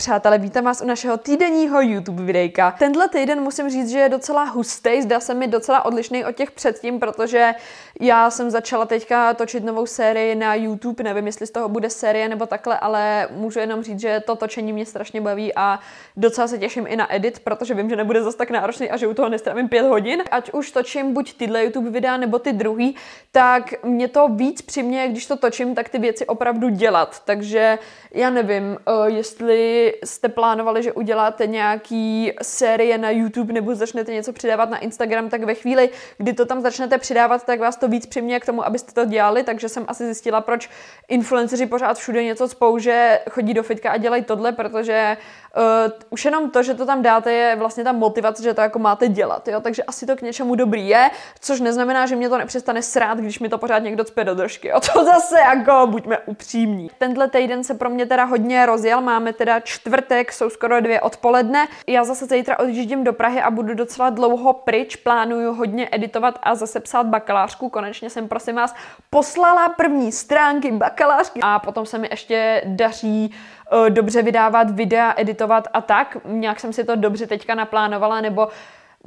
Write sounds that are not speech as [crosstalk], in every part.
Přátelé, vítám vás u našeho týdenního YouTube videjka. Tenhle týden musím říct, že je docela hustý, zdá se mi docela odlišný od těch předtím, protože já jsem začala teďka točit novou sérii na YouTube, nevím, jestli z toho bude série nebo takhle, ale můžu jenom říct, že to točení mě strašně baví a docela se těším i na edit, protože vím, že nebude zase tak náročný a že u toho nestrávím pět hodin. Ať už točím buď tyhle YouTube videa nebo ty druhý, tak mě to víc přimě, když to točím, tak ty věci opravdu dělat. Takže já nevím, eh, jste plánovali, že uděláte nějaký série na YouTube nebo začnete něco přidávat na Instagram, tak ve chvíli, kdy to tam začnete přidávat, tak vás to víc přiměje k tomu, abyste to dělali, takže jsem asi zjistila, proč influenceři pořád všude něco spou, že chodí do fitka a dělají tohle, protože uh, už jenom to, že to tam dáte, je vlastně ta motivace, že to jako máte dělat, jo? takže asi to k něčemu dobrý je, což neznamená, že mě to nepřestane srát, když mi to pořád někdo cpe do držky, jo? [laughs] to zase jako buďme upřímní. Tenhle týden se pro mě teda hodně rozjel, máme teda čtvrtek, jsou skoro dvě odpoledne. Já zase zítra odjíždím do Prahy a budu docela dlouho pryč, plánuju hodně editovat a zase psát bakalářku. Konečně jsem, prosím vás, poslala první stránky bakalářky a potom se mi ještě daří uh, dobře vydávat videa, editovat a tak. Nějak jsem si to dobře teďka naplánovala, nebo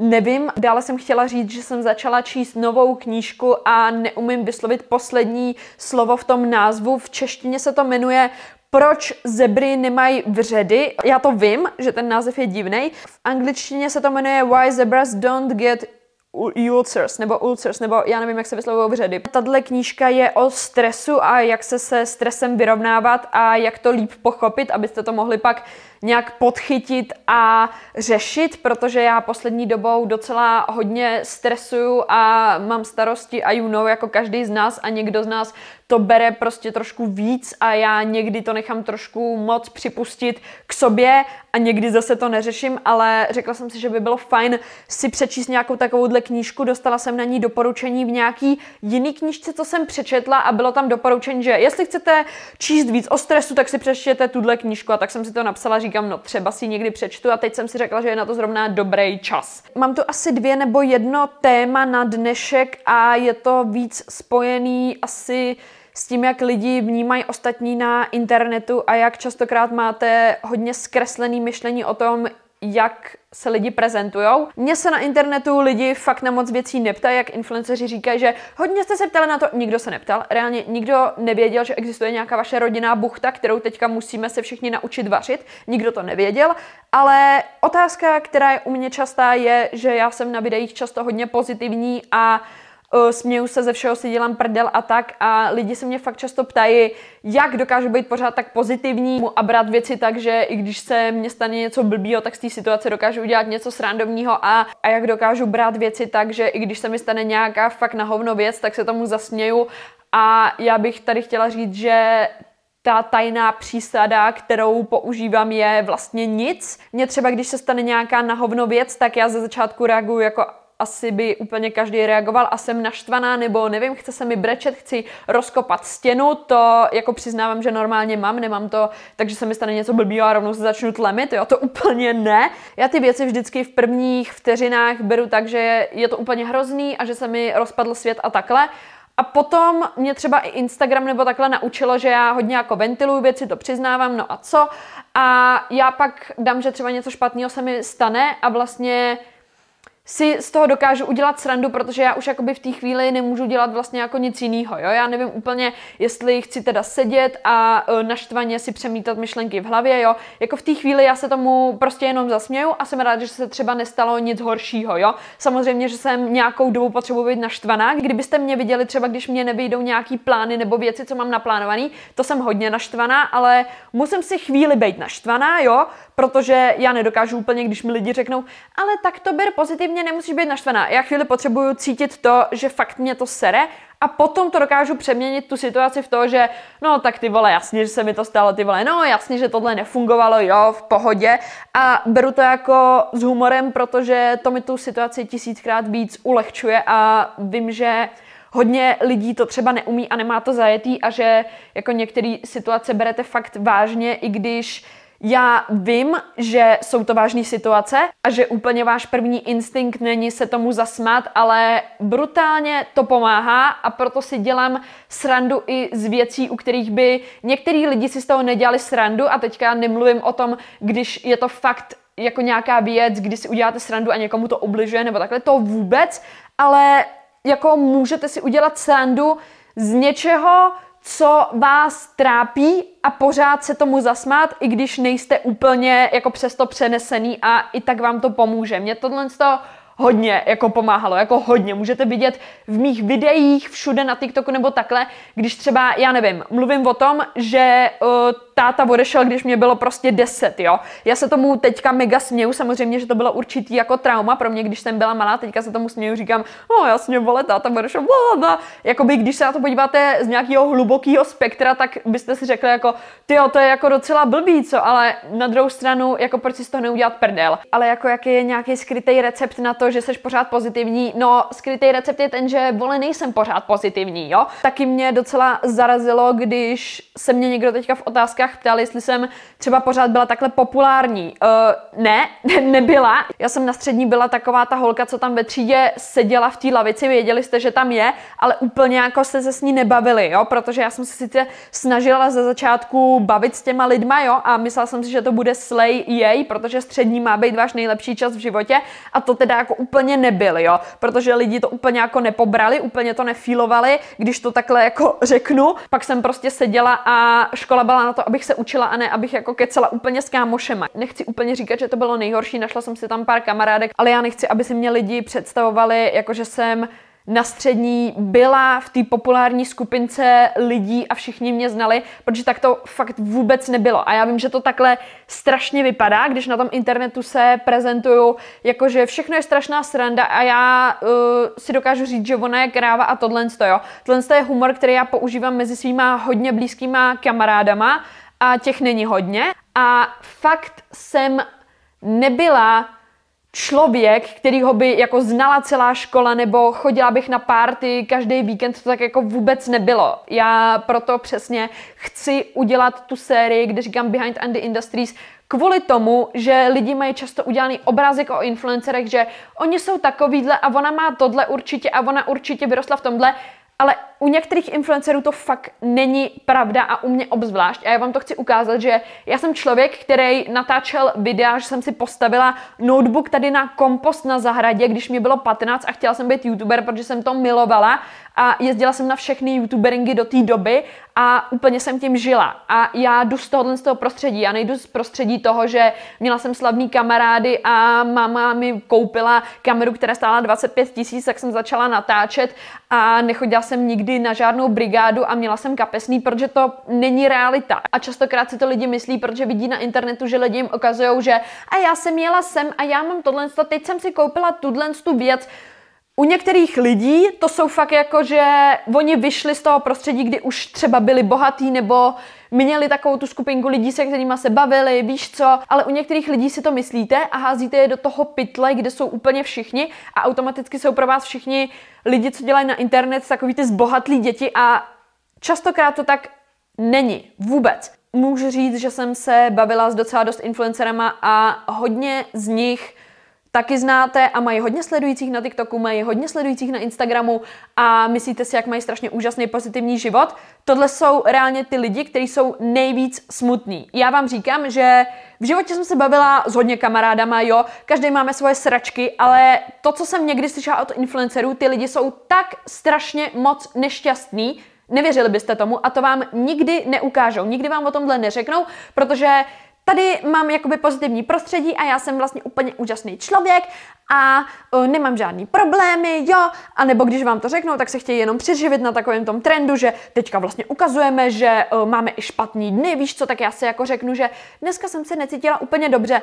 Nevím, dále jsem chtěla říct, že jsem začala číst novou knížku a neumím vyslovit poslední slovo v tom názvu. V češtině se to jmenuje proč zebry nemají vředy. Já to vím, že ten název je divný. V angličtině se to jmenuje Why Zebras Don't Get ulcers, nebo ulcers, nebo já nevím, jak se vyslovují vředy. Tato knížka je o stresu a jak se se stresem vyrovnávat a jak to líp pochopit, abyste to mohli pak nějak podchytit a řešit, protože já poslední dobou docela hodně stresuju a mám starosti a you know, jako každý z nás a někdo z nás to bere prostě trošku víc a já někdy to nechám trošku moc připustit k sobě a někdy zase to neřeším, ale řekla jsem si, že by bylo fajn si přečíst nějakou takovouhle knížku. Dostala jsem na ní doporučení v nějaký jiný knížce, co jsem přečetla a bylo tam doporučení, že jestli chcete číst víc o stresu, tak si přečtěte tuhle knížku a tak jsem si to napsala, říkám, no třeba si někdy přečtu a teď jsem si řekla, že je na to zrovna dobrý čas. Mám tu asi dvě nebo jedno téma na dnešek a je to víc spojený asi s tím, jak lidi vnímají ostatní na internetu a jak častokrát máte hodně zkreslený myšlení o tom, jak se lidi prezentují. Mně se na internetu lidi fakt na moc věcí neptají, jak influenceři říkají, že hodně jste se ptali na to, nikdo se neptal. Reálně nikdo nevěděl, že existuje nějaká vaše rodinná buchta, kterou teďka musíme se všichni naučit vařit. Nikdo to nevěděl. Ale otázka, která je u mě častá, je, že já jsem na videích často hodně pozitivní a uh, směju se ze všeho, si dělám prdel a tak a lidi se mě fakt často ptají, jak dokážu být pořád tak pozitivní a brát věci tak, že i když se mně stane něco blbýho, tak z té situace dokážu udělat něco srandovního a, a jak dokážu brát věci tak, že i když se mi stane nějaká fakt na hovno věc, tak se tomu zasměju a já bych tady chtěla říct, že ta tajná přísada, kterou používám, je vlastně nic. Mně třeba, když se stane nějaká nahovno věc, tak já ze začátku reaguju jako asi by úplně každý reagoval a jsem naštvaná, nebo nevím, chce se mi brečet, chci rozkopat stěnu, to jako přiznávám, že normálně mám, nemám to, takže se mi stane něco blbýho a rovnou se začnu tlemit, jo, to úplně ne. Já ty věci vždycky v prvních vteřinách beru tak, že je to úplně hrozný a že se mi rozpadl svět a takhle. A potom mě třeba i Instagram nebo takhle naučilo, že já hodně jako ventiluju věci, to přiznávám, no a co. A já pak dám, že třeba něco špatného se mi stane a vlastně si z toho dokážu udělat srandu, protože já už jakoby v té chvíli nemůžu dělat vlastně jako nic jiného. Jo? Já nevím úplně, jestli chci teda sedět a uh, naštvaně si přemítat myšlenky v hlavě. Jo? Jako v té chvíli já se tomu prostě jenom zasměju a jsem rád, že se třeba nestalo nic horšího. Jo? Samozřejmě, že jsem nějakou dobu potřebuji být naštvaná. Kdybyste mě viděli třeba, když mě nevyjdou nějaký plány nebo věci, co mám naplánovaný, to jsem hodně naštvaná, ale musím si chvíli být naštvaná, jo, protože já nedokážu úplně, když mi lidi řeknou, ale tak to ber pozitivně, nemusíš být naštvaná. Já chvíli potřebuju cítit to, že fakt mě to sere a potom to dokážu přeměnit tu situaci v to, že no tak ty vole, jasně, že se mi to stalo, ty vole, no jasně, že tohle nefungovalo, jo, v pohodě a beru to jako s humorem, protože to mi tu situaci tisíckrát víc ulehčuje a vím, že hodně lidí to třeba neumí a nemá to zajetý a že jako některé situace berete fakt vážně, i když Já vím, že jsou to vážné situace a že úplně váš první instinkt není se tomu zasmát, ale brutálně to pomáhá a proto si dělám srandu i z věcí, u kterých by některý lidi si z toho nedělali srandu. A teďka nemluvím o tom, když je to fakt jako nějaká věc, kdy si uděláte srandu a někomu to ubližuje nebo takhle, to vůbec, ale jako můžete si udělat srandu z něčeho, co vás trápí a pořád se tomu zasmát, i když nejste úplně jako přesto přenesený a i tak vám to pomůže. Mě tohle z toho hodně jako pomáhalo, jako hodně. Můžete vidět v mých videích všude na TikToku nebo takhle, když třeba, já nevím, mluvím o tom, že uh, táta odešel, když mě bylo prostě 10, jo. Já se tomu teďka mega směju, samozřejmě, že to bylo určitý jako trauma pro mě, když jsem byla malá, teďka se tomu směju, říkám, no jasně, vole, táta odešel, blablabla. Jakoby, když se na to podíváte z nějakého hlubokého spektra, tak byste si řekli jako, ty to je jako docela blbý, co, ale na druhou stranu, jako proč si z toho neudělat prdel. Ale jako jaký je nějaký skrytý recept na to, že jsi pořád pozitivní, no skrytý recept je ten, že vole nejsem pořád pozitivní, jo. Taky mě docela zarazilo, když se mě někdo teďka v otázkách Čechách ptal, jestli jsem třeba pořád byla takhle populární. Uh, [laughs] ne, nebyla. Já jsem na střední byla taková ta holka, co tam ve třídě seděla v té lavici, věděli jste, že tam je, ale úplně jako jste se s ní nebavili, jo, protože já jsem se sice snažila ze začátku bavit s těma lidma, jo, a myslela jsem si, že to bude slay jej, protože střední má být váš nejlepší čas v životě a to teda jako úplně nebyl, jo, protože lidi to úplně jako nepobrali, úplně to nefílovali, když to takhle jako [laughs] řeknu. Pak jsem prostě seděla a škola byla na to, aby abych se učila a ne abych jako kecela úplně s kámošema. Nechci úplně říkat, že to bylo nejhorší, našla jsem si tam pár kamarádek, ale já nechci, aby si mě lidi představovali, jako že jsem na střední byla v té populární skupince lidí a všichni mě znali, protože tak to fakt vůbec nebylo. A já vím, že to takhle strašně vypadá, když na tom internetu se prezentuju, jakože všechno je strašná sranda a já uh, si dokážu říct, že ona je kráva a tohle jo. Tohle je humor, který já používám mezi svýma hodně blízkýma kamarádama a těch není hodně. A fakt jsem nebyla člověk, kterýho by jako znala celá škola nebo chodila bych na párty každý víkend, to tak jako vůbec nebylo. Já proto přesně chci udělat tu sérii, kde říkám Behind the Industries, kvůli tomu, že lidi mají často udělaný obrázek o influencerech, že oni jsou takovýhle a ona má tohle určitě a ona určitě vyrostla v tomhle, ale u některých influencerů to fakt není pravda a u mě obzvlášť. A já vám to chci ukázat, že já jsem člověk, který natáčel videa, že jsem si postavila notebook tady na kompost na zahradě, když mi bylo 15 a chtěla jsem být youtuber, protože jsem to milovala a jezdila jsem na všechny youtuberingy do té doby a úplně jsem tím žila. A já jdu z tohohle z toho prostředí. Já nejdu z prostředí toho, že měla jsem slavný kamarády a máma mi koupila kameru, která stála 25 tisíc, tak jsem začala natáčet a nechodila jsem nikdy na žádnou brigádu a měla jsem kapesný, protože to není realita. A častokrát si to lidi myslí, protože vidí na internetu, že lidi jim ukazují, že a já jsem jela sem a já mám tohle, teď jsem si koupila tuhle tu věc, u některých lidí to jsou fakt jako, že oni vyšli z toho prostředí, kdy už třeba byli bohatí nebo měli takovou tu skupinku lidí, se kterými se bavili, víš co, ale u některých lidí si to myslíte a házíte je do toho pytle, kde jsou úplně všichni a automaticky jsou pro vás všichni lidi, co dělají na internet, takový ty zbohatlí děti a častokrát to tak není vůbec. Můžu říct, že jsem se bavila s docela dost influencerama a hodně z nich taky znáte a mají hodně sledujících na TikToku, mají hodně sledujících na Instagramu a myslíte si, jak mají strašně úžasný pozitivní život. Tohle jsou reálně ty lidi, kteří jsou nejvíc smutní. Já vám říkám, že v životě jsem se bavila s hodně kamarádama, jo, každý máme svoje sračky, ale to, co jsem někdy slyšela od influencerů, ty lidi jsou tak strašně moc nešťastní, Nevěřili byste tomu a to vám nikdy neukážou, nikdy vám o tomhle neřeknou, protože tady mám jakoby pozitivní prostředí a já jsem vlastně úplně úžasný člověk a uh, nemám žádný problémy, jo, a nebo když vám to řeknou, tak se chtějí jenom přeživit na takovém tom trendu, že teďka vlastně ukazujeme, že uh, máme i špatný dny, víš co, tak já si jako řeknu, že dneska jsem se necítila úplně dobře,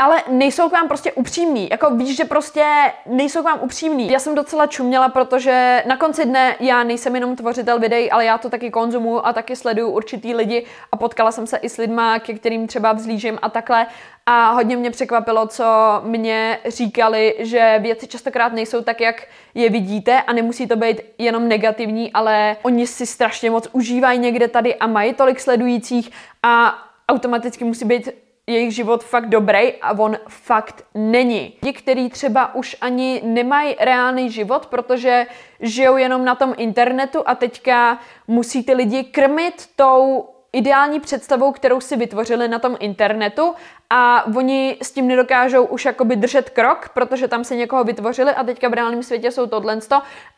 ale nejsou k vám prostě upřímní. Jako víš, že prostě nejsou k vám upřímní. Já jsem docela čuměla, protože na konci dne já nejsem jenom tvořitel videí, ale já to taky konzumuju a taky sleduju určitý lidi a potkala jsem se i s lidma, ke kterým třeba vzlížím a takhle. A hodně mě překvapilo, co mě říkali, že věci častokrát nejsou tak, jak je vidíte a nemusí to být jenom negativní, ale oni si strašně moc užívají někde tady a mají tolik sledujících a automaticky musí být jejich život fakt dobrý a on fakt není. Lidi, kteří třeba už ani nemají reálný život, protože žijou jenom na tom internetu a teďka musí ty lidi krmit tou ideální představou, kterou si vytvořili na tom internetu a oni s tím nedokážou už jakoby držet krok, protože tam se někoho vytvořili a teďka v reálném světě jsou tohle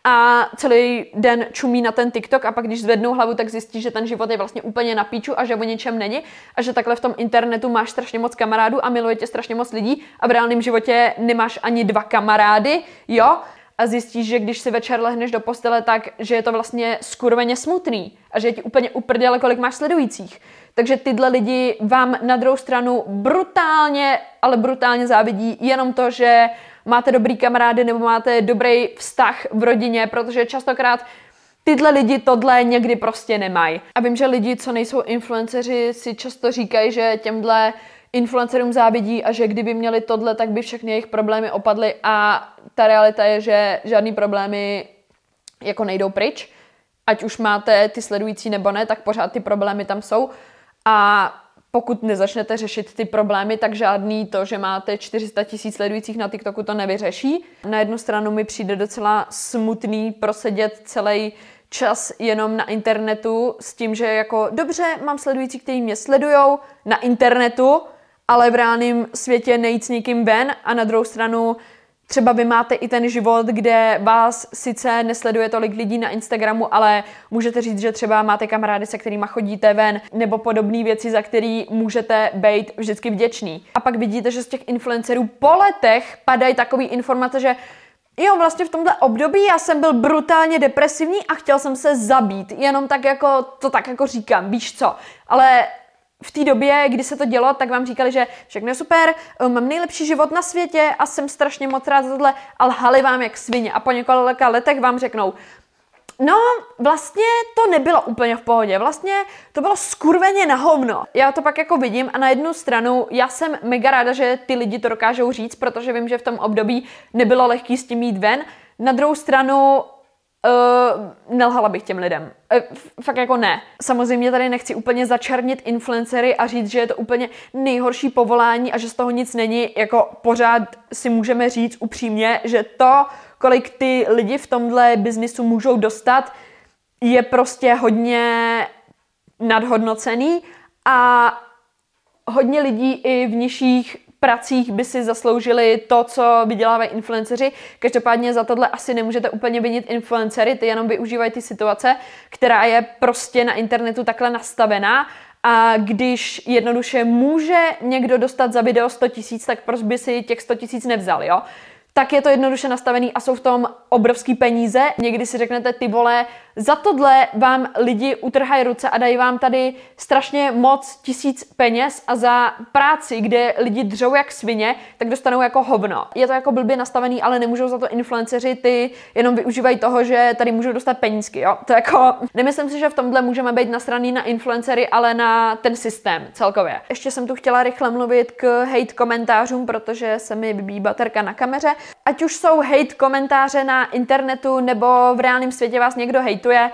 a celý den čumí na ten TikTok a pak když zvednou hlavu, tak zjistí, že ten život je vlastně úplně na píču a že o ničem není a že takhle v tom internetu máš strašně moc kamarádů a miluje tě strašně moc lidí a v reálném životě nemáš ani dva kamarády, jo? A zjistíš, že když si večer lehneš do postele, tak že je to vlastně skurveně smutný a že je ti úplně uprdele, kolik máš sledujících. Takže tyhle lidi vám na druhou stranu brutálně, ale brutálně závidí jenom to, že máte dobrý kamarády nebo máte dobrý vztah v rodině, protože častokrát tyhle lidi tohle někdy prostě nemají. A vím, že lidi, co nejsou influenceři, si často říkají, že těmhle influencerům závidí a že kdyby měli tohle, tak by všechny jejich problémy opadly a ta realita je, že žádný problémy jako nejdou pryč. Ať už máte ty sledující nebo ne, tak pořád ty problémy tam jsou. A pokud nezačnete řešit ty problémy, tak žádný to, že máte 400 tisíc sledujících na TikToku, to nevyřeší. Na jednu stranu mi přijde docela smutný prosedět celý čas jenom na internetu s tím, že jako dobře, mám sledující, kteří mě sledujou na internetu, ale v reálném světě nejít s nikým ven a na druhou stranu Třeba vy máte i ten život, kde vás sice nesleduje tolik lidí na Instagramu, ale můžete říct, že třeba máte kamarády, se kterými chodíte ven, nebo podobné věci, za který můžete být vždycky vděčný. A pak vidíte, že z těch influencerů po letech padají takové informace, že Jo, vlastně v tomto období já jsem byl brutálně depresivní a chtěl jsem se zabít. Jenom tak jako, to tak jako říkám, víš co. Ale v té době, kdy se to dělo, tak vám říkali, že všechno je super, mám nejlepší život na světě a jsem strašně moc rád za tohle, ale hali vám jak svině. A po několika letech vám řeknou, No, vlastně to nebylo úplně v pohodě. Vlastně to bylo skurveně na hovno. Já to pak jako vidím a na jednu stranu já jsem mega ráda, že ty lidi to dokážou říct, protože vím, že v tom období nebylo lehký s tím jít ven. Na druhou stranu Uh, nelhala bych těm lidem. Uh, fakt jako ne. Samozřejmě tady nechci úplně začernit influencery a říct, že je to úplně nejhorší povolání a že z toho nic není. Jako pořád si můžeme říct upřímně, že to, kolik ty lidi v tomhle biznisu můžou dostat, je prostě hodně nadhodnocený a hodně lidí i v nižších pracích by si zasloužili to, co vydělávají influenceři. Každopádně za tohle asi nemůžete úplně vinit influencery, ty jenom využívají ty situace, která je prostě na internetu takhle nastavená a když jednoduše může někdo dostat za video 100 tisíc, tak proč by si těch 100 tisíc nevzal, jo? tak je to jednoduše nastavený a jsou v tom obrovský peníze. Někdy si řeknete, ty vole, za tohle vám lidi utrhají ruce a dají vám tady strašně moc tisíc peněz a za práci, kde lidi dřou jak svině, tak dostanou jako hovno. Je to jako blbě nastavený, ale nemůžou za to influenceři, ty jenom využívají toho, že tady můžou dostat penízky, jo. To jako, nemyslím si, že v tomhle můžeme být nastraný na influencery, ale na ten systém celkově. Ještě jsem tu chtěla rychle mluvit k hate komentářům, protože se mi vybíjí baterka na kameře. Ať už jsou hate komentáře na internetu nebo v reálném světě vás někdo hejtuje,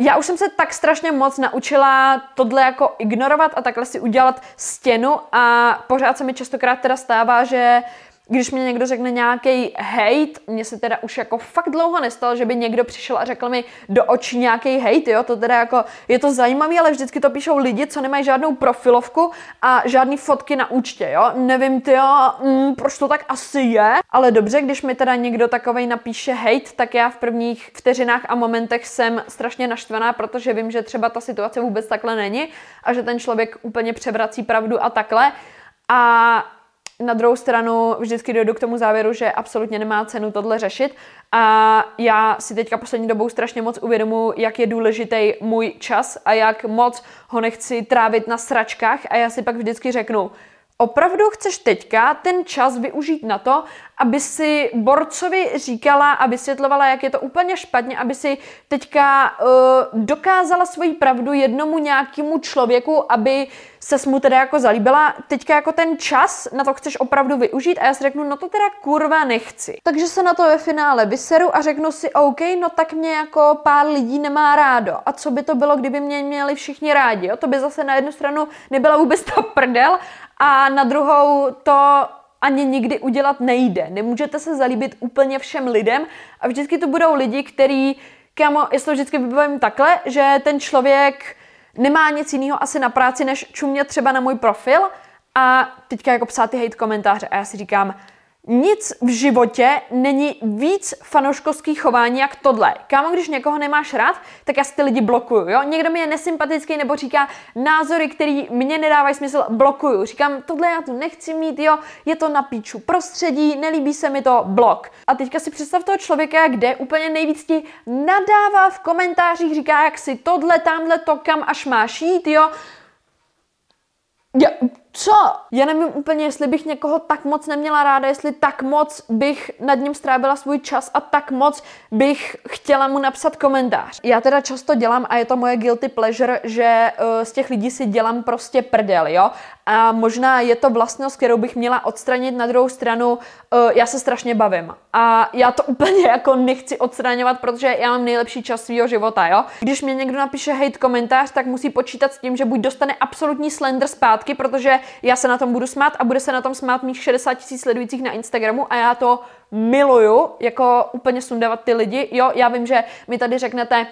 já už jsem se tak strašně moc naučila tohle jako ignorovat a takhle si udělat stěnu a pořád se mi častokrát teda stává, že když mi někdo řekne nějaký hate, mně se teda už jako fakt dlouho nestalo, že by někdo přišel a řekl mi do očí nějaký hate, jo, to teda jako, je to zajímavé, ale vždycky to píšou lidi, co nemají žádnou profilovku a žádný fotky na účtě, jo, nevím, ty jo, mm, proč to tak asi je, ale dobře, když mi teda někdo takovej napíše hate, tak já v prvních vteřinách a momentech jsem strašně naštvaná, protože vím, že třeba ta situace vůbec takhle není a že ten člověk úplně převrací pravdu a takhle. A na druhou stranu vždycky dojdu k tomu závěru, že absolutně nemá cenu tohle řešit. A já si teďka poslední dobou strašně moc uvědomuji, jak je důležitý můj čas a jak moc ho nechci trávit na sračkách. A já si pak vždycky řeknu, Opravdu chceš teďka ten čas využít na to, aby si borcovi říkala a vysvětlovala, jak je to úplně špatně, aby si teďka uh, dokázala svoji pravdu jednomu nějakému člověku, aby se mu teda jako zalíbila. Teďka jako ten čas na to chceš opravdu využít a já si řeknu, no to teda kurva nechci. Takže se na to ve finále vyseru a řeknu si, OK, no tak mě jako pár lidí nemá rádo. A co by to bylo, kdyby mě měli všichni rádi? Jo? To by zase na jednu stranu nebyla vůbec ta prdel a na druhou to ani nikdy udělat nejde. Nemůžete se zalíbit úplně všem lidem a vždycky to budou lidi, který, kámo, já to vždycky vybavím takhle, že ten člověk nemá nic jiného asi na práci, než čumět třeba na můj profil a teďka jako psát ty hate komentáře a já si říkám, nic v životě není víc fanouškovský chování jak tohle. Kámo, když někoho nemáš rád, tak já si ty lidi blokuju, jo? Někdo mi je nesympatický nebo říká názory, které mě nedávají smysl, blokuju. Říkám, tohle já tu nechci mít, jo? Je to na píču prostředí, nelíbí se mi to, blok. A teďka si představ toho člověka, kde úplně nejvíc ti nadává v komentářích, říká, jak si tohle, tamhle to, kam až máš jít, jo? Já, co? Já nevím úplně, jestli bych někoho tak moc neměla ráda, jestli tak moc bych nad ním strávila svůj čas a tak moc bych chtěla mu napsat komentář. Já teda často dělám, a je to moje guilty pleasure, že uh, z těch lidí si dělám prostě prdel, jo? A možná je to vlastnost, kterou bych měla odstranit na druhou stranu. Uh, já se strašně bavím. A já to úplně [laughs] jako nechci odstraňovat, protože já mám nejlepší čas svého života, jo? Když mě někdo napíše hate komentář, tak musí počítat s tím, že buď dostane absolutní slender zpátky, protože já se na tom budu smát a bude se na tom smát mých 60 tisíc sledujících na Instagramu a já to miluju, jako úplně sundávat ty lidi. Jo, já vím, že mi tady řeknete,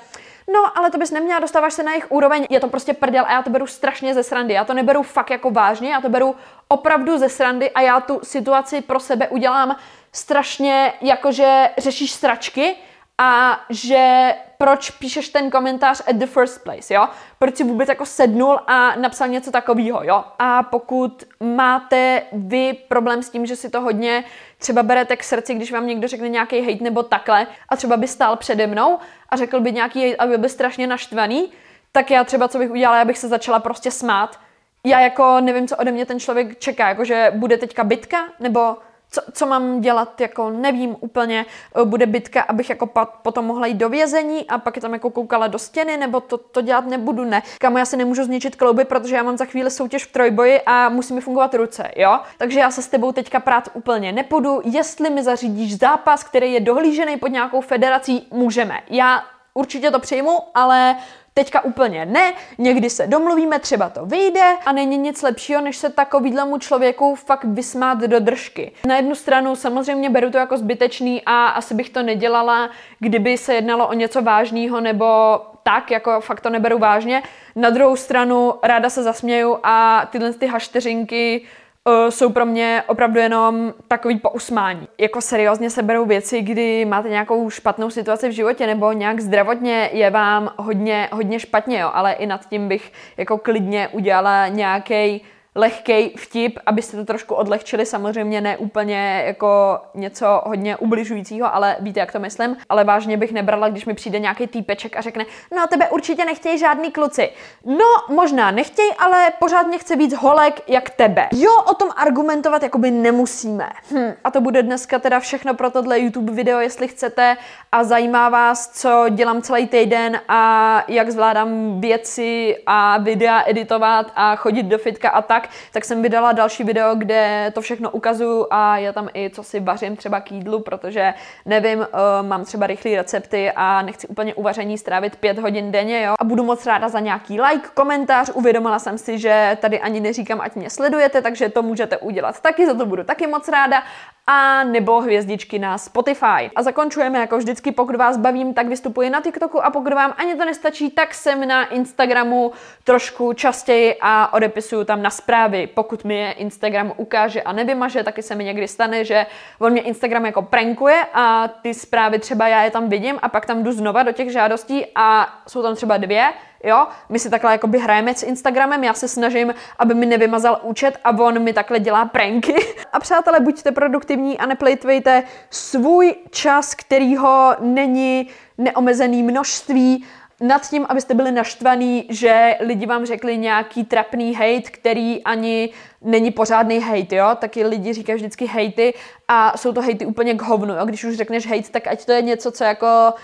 No, ale to bys neměla, dostáváš se na jejich úroveň, je to prostě prdel a já to beru strašně ze srandy. Já to neberu fakt jako vážně, já to beru opravdu ze srandy a já tu situaci pro sebe udělám strašně jakože řešíš stračky a že proč píšeš ten komentář at the first place, jo? Proč si vůbec jako sednul a napsal něco takového, jo? A pokud máte vy problém s tím, že si to hodně třeba berete k srdci, když vám někdo řekne nějaký hate nebo takhle a třeba by stál přede mnou a řekl by nějaký hate a byl by strašně naštvaný, tak já třeba, co bych udělala, já bych se začala prostě smát. Já jako nevím, co ode mě ten člověk čeká, jako že bude teďka bitka, nebo co, co mám dělat, jako nevím úplně, eh, bude bitka, abych jako potom mohla jít do vězení a pak je tam jako koukala do stěny, nebo to, to dělat nebudu, ne. Kamu já si nemůžu zničit klouby, protože já mám za chvíli soutěž v trojboji a musí mi fungovat ruce, jo. Takže já se s tebou teďka prát úplně nepůjdu. Jestli mi zařídíš zápas, který je dohlížený pod nějakou federací, můžeme. Já určitě to přijmu, ale Teďka úplně ne, někdy se domluvíme, třeba to vyjde a není nic lepšího, než se takovýhlemu člověku fakt vysmát do držky. Na jednu stranu samozřejmě beru to jako zbytečný a asi bych to nedělala, kdyby se jednalo o něco vážného nebo tak, jako fakt to neberu vážně. Na druhou stranu ráda se zasměju a tyhle ty hašteřinky uh, jsou pro mě opravdu jenom takový pousmání. Jako seriózně se berou věci, kdy máte nějakou špatnou situaci v životě nebo nějak zdravotně je vám hodně, hodně špatně, jo, ale i nad tím bych jako klidně udělala nějaký lehký vtip, abyste to trošku odlehčili, samozřejmě ne úplně jako něco hodně ubližujícího, ale víte, jak to myslím. Ale vážně bych nebrala, když mi přijde nějaký týpeček a řekne, no tebe určitě nechtějí žádný kluci. No, možná nechtějí, ale pořád mě chce víc holek jak tebe. Jo, o tom argumentovat jakoby nemusíme. Hm, a to bude dneska teda všechno pro tohle YouTube video, jestli chcete a zajímá vás, co dělám celý týden a jak zvládám věci a videa editovat a chodit do fitka a tak, tak jsem vydala další video, kde to všechno ukazuju a je tam i co si vařím třeba k jídlu, protože nevím, uh, mám třeba rychlé recepty a nechci úplně uvaření strávit pět hodin denně, jo. A budu moc ráda za nějaký like, komentář. Uvědomila jsem si, že tady ani neříkám, ať mě sledujete, takže to můžete udělat taky, za to budu taky moc ráda a nebo hvězdičky na Spotify. A zakončujeme jako vždycky, pokud vás bavím, tak vystupuji na TikToku a pokud vám ani to nestačí, tak jsem na Instagramu trošku častěji a odepisuju tam na zprávy. Pokud mi je Instagram ukáže a nevymaže, taky se mi někdy stane, že on mě Instagram jako prankuje a ty zprávy třeba já je tam vidím a pak tam jdu znova do těch žádostí a jsou tam třeba dvě Jo, my si takhle jakoby hrajeme s Instagramem, já se snažím, aby mi nevymazal účet a on mi takhle dělá pranky. [laughs] A přátelé, buďte produktivní a neplejtvejte svůj čas, kterýho není neomezený množství nad tím, abyste byli naštvaný, že lidi vám řekli nějaký trapný hate, který ani není pořádný hate, jo? Taky lidi říkají vždycky hejty a jsou to hejty úplně k hovnu, jo? Když už řekneš hate, tak ať to je něco, co jako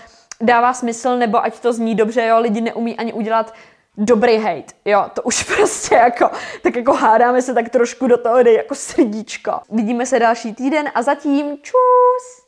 dává smysl, nebo ať to zní dobře, jo? Lidi neumí ani udělat dobrý hate, jo, to už [laughs] prostě jako, tak jako hádáme se tak trošku do toho, dej jako srdíčko. Vidíme se další týden a zatím čus!